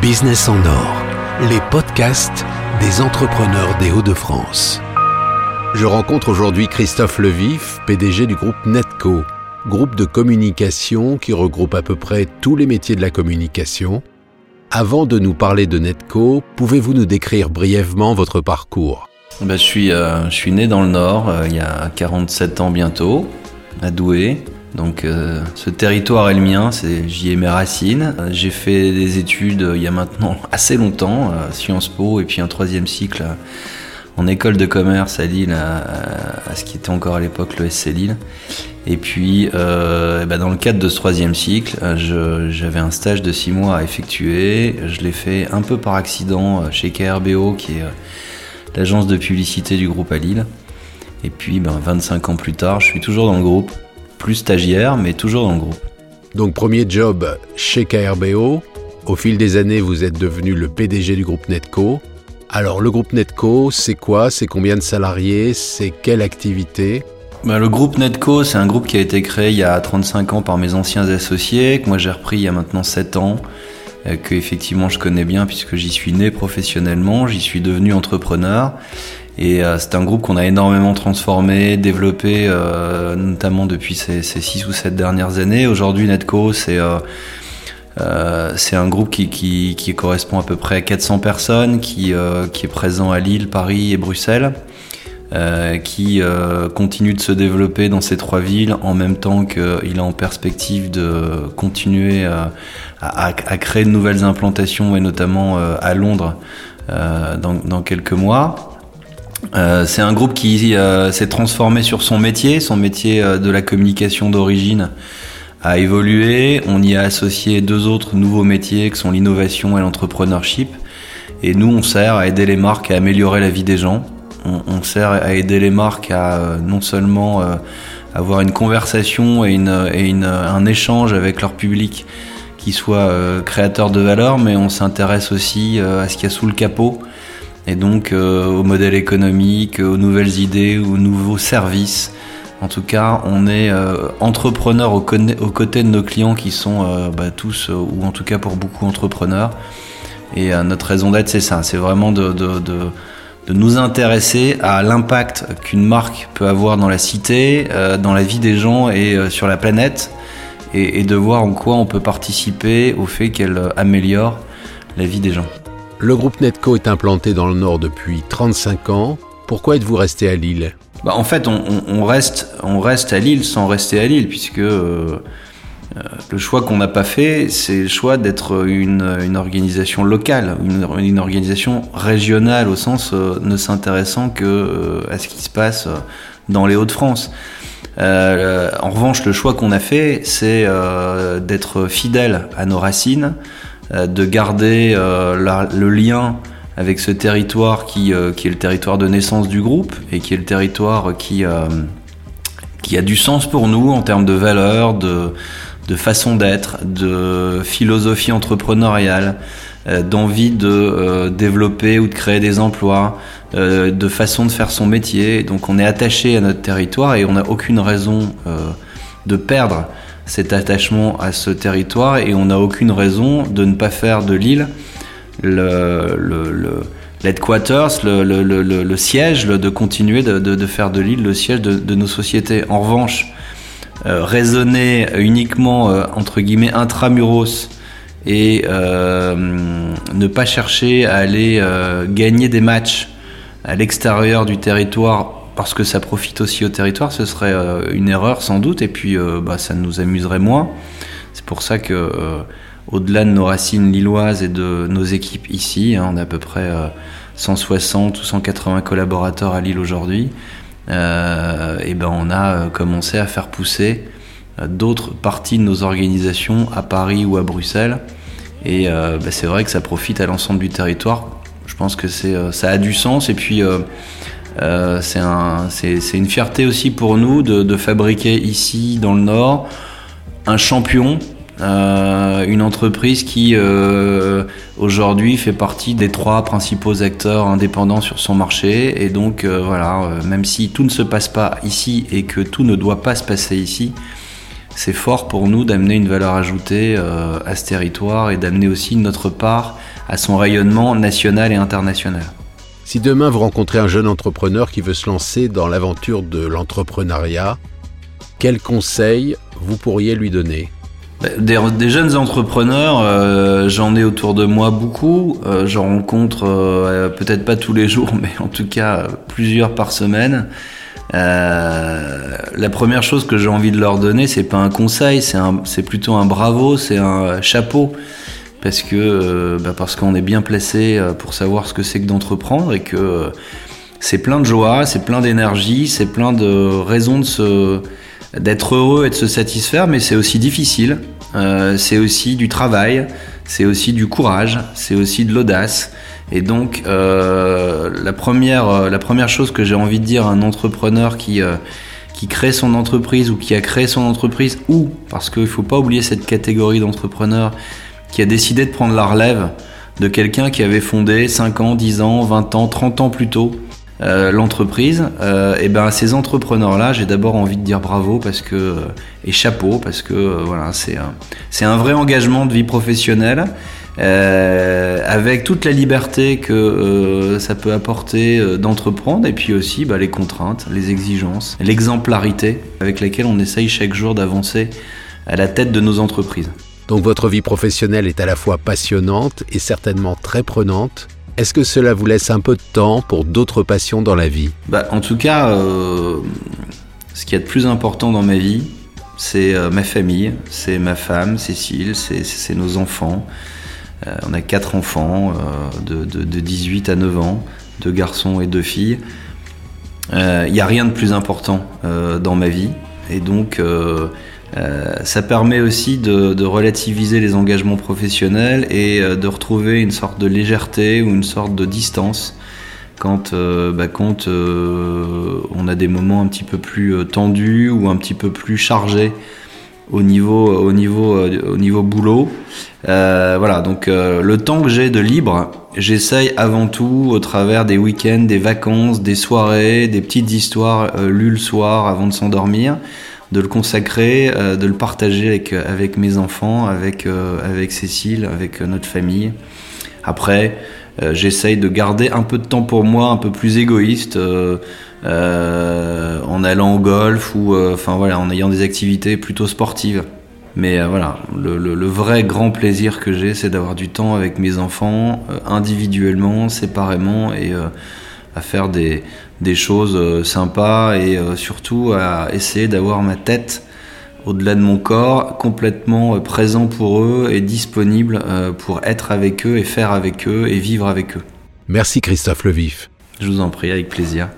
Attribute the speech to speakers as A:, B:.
A: Business en or, les podcasts des entrepreneurs des Hauts-de-France. Je rencontre aujourd'hui Christophe Levif, PDG du groupe Netco, groupe de communication qui regroupe à peu près tous les métiers de la communication. Avant de nous parler de Netco, pouvez-vous nous décrire brièvement votre parcours?
B: Ben, je, suis, euh, je suis né dans le Nord euh, il y a 47 ans bientôt, à Douai. Donc euh, ce territoire est le mien, j'y ai mes racines. J'ai fait des études il y a maintenant assez longtemps, à Sciences Po, et puis un troisième cycle en école de commerce à Lille, à, ce qui était encore à l'époque le SC Lille. Et puis, euh, bah, dans le cadre de ce troisième cycle, j'avais un stage de six mois à effectuer. Je l'ai fait un peu par accident chez KRBO, qui est l'agence de publicité du groupe à Lille. Et puis, ben, 25 ans plus tard, je suis toujours dans le groupe plus stagiaire, mais toujours dans le groupe.
A: Donc premier job chez KRBO. Au fil des années, vous êtes devenu le PDG du groupe Netco. Alors le groupe Netco, c'est quoi? C'est combien de salariés? C'est quelle activité?
B: Bah, le groupe Netco, c'est un groupe qui a été créé il y a 35 ans par mes anciens associés, que moi j'ai repris il y a maintenant 7 ans, euh, que effectivement je connais bien puisque j'y suis né professionnellement, j'y suis devenu entrepreneur. Et euh, c'est un groupe qu'on a énormément transformé, développé, euh, notamment depuis ces, ces six ou sept dernières années. Aujourd'hui, Netco, c'est euh, euh, un groupe qui, qui, qui, correspond à peu près à 400 personnes, qui, euh, qui est présent à Lille, Paris et Bruxelles, qui continue de se développer dans ces trois villes en même temps qu'il est en perspective de continuer à, à, à, créer de nouvelles implantations et notamment à Londres dans, dans quelques mois. Euh, c'est un groupe qui euh, s'est transformé sur son métier. Son métier euh, de la communication d'origine a évolué. On y a associé deux autres nouveaux métiers qui sont l'innovation et l'entrepreneurship. Et nous, on sert à aider les marques à améliorer la vie des gens. On, on sert à aider les marques à non seulement avoir une conversation et, une, et une, un échange avec leur public qui soit créateur de valeur, mais on s'intéresse aussi à ce qu'il y a sous le capot et donc euh, au modèle économique, aux nouvelles idées, aux nouveaux services. En tout cas, on est euh, entrepreneur aux, côtés de nos clients qui sont euh, bah, tous, ou en tout cas pour beaucoup, entrepreneurs. Et notre raison d'être, c'est ça, c'est vraiment de, nous intéresser à l'impact qu'une marque peut avoir dans la cité, dans la vie des gens et sur la planète, et de voir en quoi on peut participer au fait qu'elle améliore la vie des gens.
A: Le groupe Netco est implanté dans le Nord depuis 35 ans. Pourquoi êtes-vous resté à Lille?
B: Bah, En fait, on, reste, à Lille sans rester à Lille, puisque euh, euh, le choix qu'on n'a pas fait, c'est le choix d'être une, organisation locale, une, organisation régionale, au sens euh, ne s'intéressant que à ce qui se passe dans les Hauts-de-France. en revanche, le choix qu'on a fait, c'est d'être fidèle à nos racines, de garder euh, le lien avec ce territoire qui, euh, qui, est le territoire de naissance du groupe et qui est le territoire qui, qui a du sens pour nous en termes de valeurs, de, de façon d'être, de philosophie entrepreneuriale, d'envie de développer ou de créer des emplois, de façon de faire son métier. Donc on est attaché à notre territoire et on n'a aucune raison de perdre cet attachement à ce territoire et on n'a aucune raison de ne pas faire de l'île le, le, l'headquarters, le, le, le, siège, de continuer de, de, faire de l'île le siège de, nos sociétés. En revanche, euh, raisonner uniquement euh, entre guillemets intramuros et euh, ne pas chercher à aller gagner des matchs à l'extérieur du territoire parce que ça profite aussi au territoire, ce serait euh, une erreur sans doute, et puis euh, bah, ça nous amuserait moins. C'est pour ça que, euh, au-delà de nos racines lilloises et de nos équipes ici, hein, on a à peu près 160 ou 180 collaborateurs à Lille aujourd'hui, et ben on a commencé à faire pousser d'autres parties de nos organisations à Paris ou à Bruxelles. Et bah, c'est vrai que ça profite à l'ensemble du territoire. Je pense que ça a du sens. Et puis, c'est un, une fierté aussi pour nous de, fabriquer ici, dans le Nord, un champion, euh, une entreprise qui euh, aujourd'hui fait partie des trois principaux acteurs indépendants sur son marché. Et donc euh, voilà, euh, même si tout ne se passe pas ici et que tout ne doit pas se passer ici, c'est fort pour nous d'amener une valeur ajoutée à ce territoire et d'amener aussi notre part à son rayonnement national et international.
A: Si demain vous rencontrez un jeune entrepreneur qui veut se lancer dans l'aventure de l'entrepreneuriat, quels conseils vous pourriez lui donner?
B: Des, jeunes entrepreneurs, euh, j'en ai autour de moi beaucoup. Euh, j'en rencontre euh, peut-être pas tous les jours, mais en tout cas plusieurs par semaine. la première chose que j'ai envie de leur donner, c'est pas un conseil, c'est plutôt un bravo, c'est un chapeau parce que euh, bah, parce qu'on est bien placé euh, pour savoir ce que c'est que d'entreprendre et que euh, c'est plein de joie, c'est plein d'énergie, c'est plein de raisons de d'être heureux et de se satisfaire, mais c'est aussi difficile. c'est aussi du travail, c'est aussi du courage, c'est aussi de l'audace. Et donc la première la première chose que j'ai envie de dire à un entrepreneur qui qui crée son entreprise ou qui a créé son entreprise ou parce qu'il faut pas oublier cette catégorie d'entrepreneurs qui a décidé de prendre la relève de quelqu'un qui avait fondé 5 ans, 10 ans, 20 ans, 30 ans plus tôt euh, l'entreprise. Euh, et ben à ces entrepreneurs-là, j'ai d'abord envie de dire bravo parce que euh, et chapeau parce que voilà c'est un, vrai engagement de vie professionnelle. avec toute la liberté que ça peut apporter d'entreprendre et puis aussi bah, les contraintes, les exigences, l'exemplarité avec laquelle on essaye chaque jour d'avancer à la tête de nos entreprises.
A: Donc votre vie professionnelle est à la fois passionnante et certainement très prenante. Est-ce que cela vous laisse un peu de temps pour d'autres passions dans la vie?
B: Bah, En tout cas, euh, ce qui est de plus important dans ma vie, c'est euh, ma famille, c'est ma femme, Cécile, c'est nos enfants. Euh, on a quatre enfants de, de, 18 à 9 ans, deux garçons et deux filles. Il n'y a rien de plus important dans ma vie. Et donc, euh, ça permet aussi de, relativiser les engagements professionnels et euh, de retrouver une sorte de légèreté ou une sorte de distance quand, euh, bah, on a des moments un petit peu plus tendus ou un petit peu plus chargés au niveau, au niveau, au niveau boulot. voilà, donc le temps que j'ai de libre, j'essaye avant tout au travers des week-ends, des vacances, des soirées, des petites histoires lues le soir avant de s'endormir de le consacrer, euh, de le partager avec, euh, avec mes enfants, avec, euh, avec Cécile, avec notre famille. Après, j'essaye de garder un peu de temps pour moi, un peu plus égoïste, en allant au golf ou voilà, en ayant des activités plutôt sportives. Mais voilà, le, vrai grand plaisir que j'ai, c'est d'avoir du temps avec mes enfants, individuellement, séparément, et à faire des, des choses euh, sympas et euh, surtout à essayer d'avoir ma tête au-delà de mon corps, complètement euh, présent pour eux et disponible pour être avec eux et faire avec eux et vivre avec eux.
A: Merci Christophe Levif.
B: Je vous en prie, avec plaisir.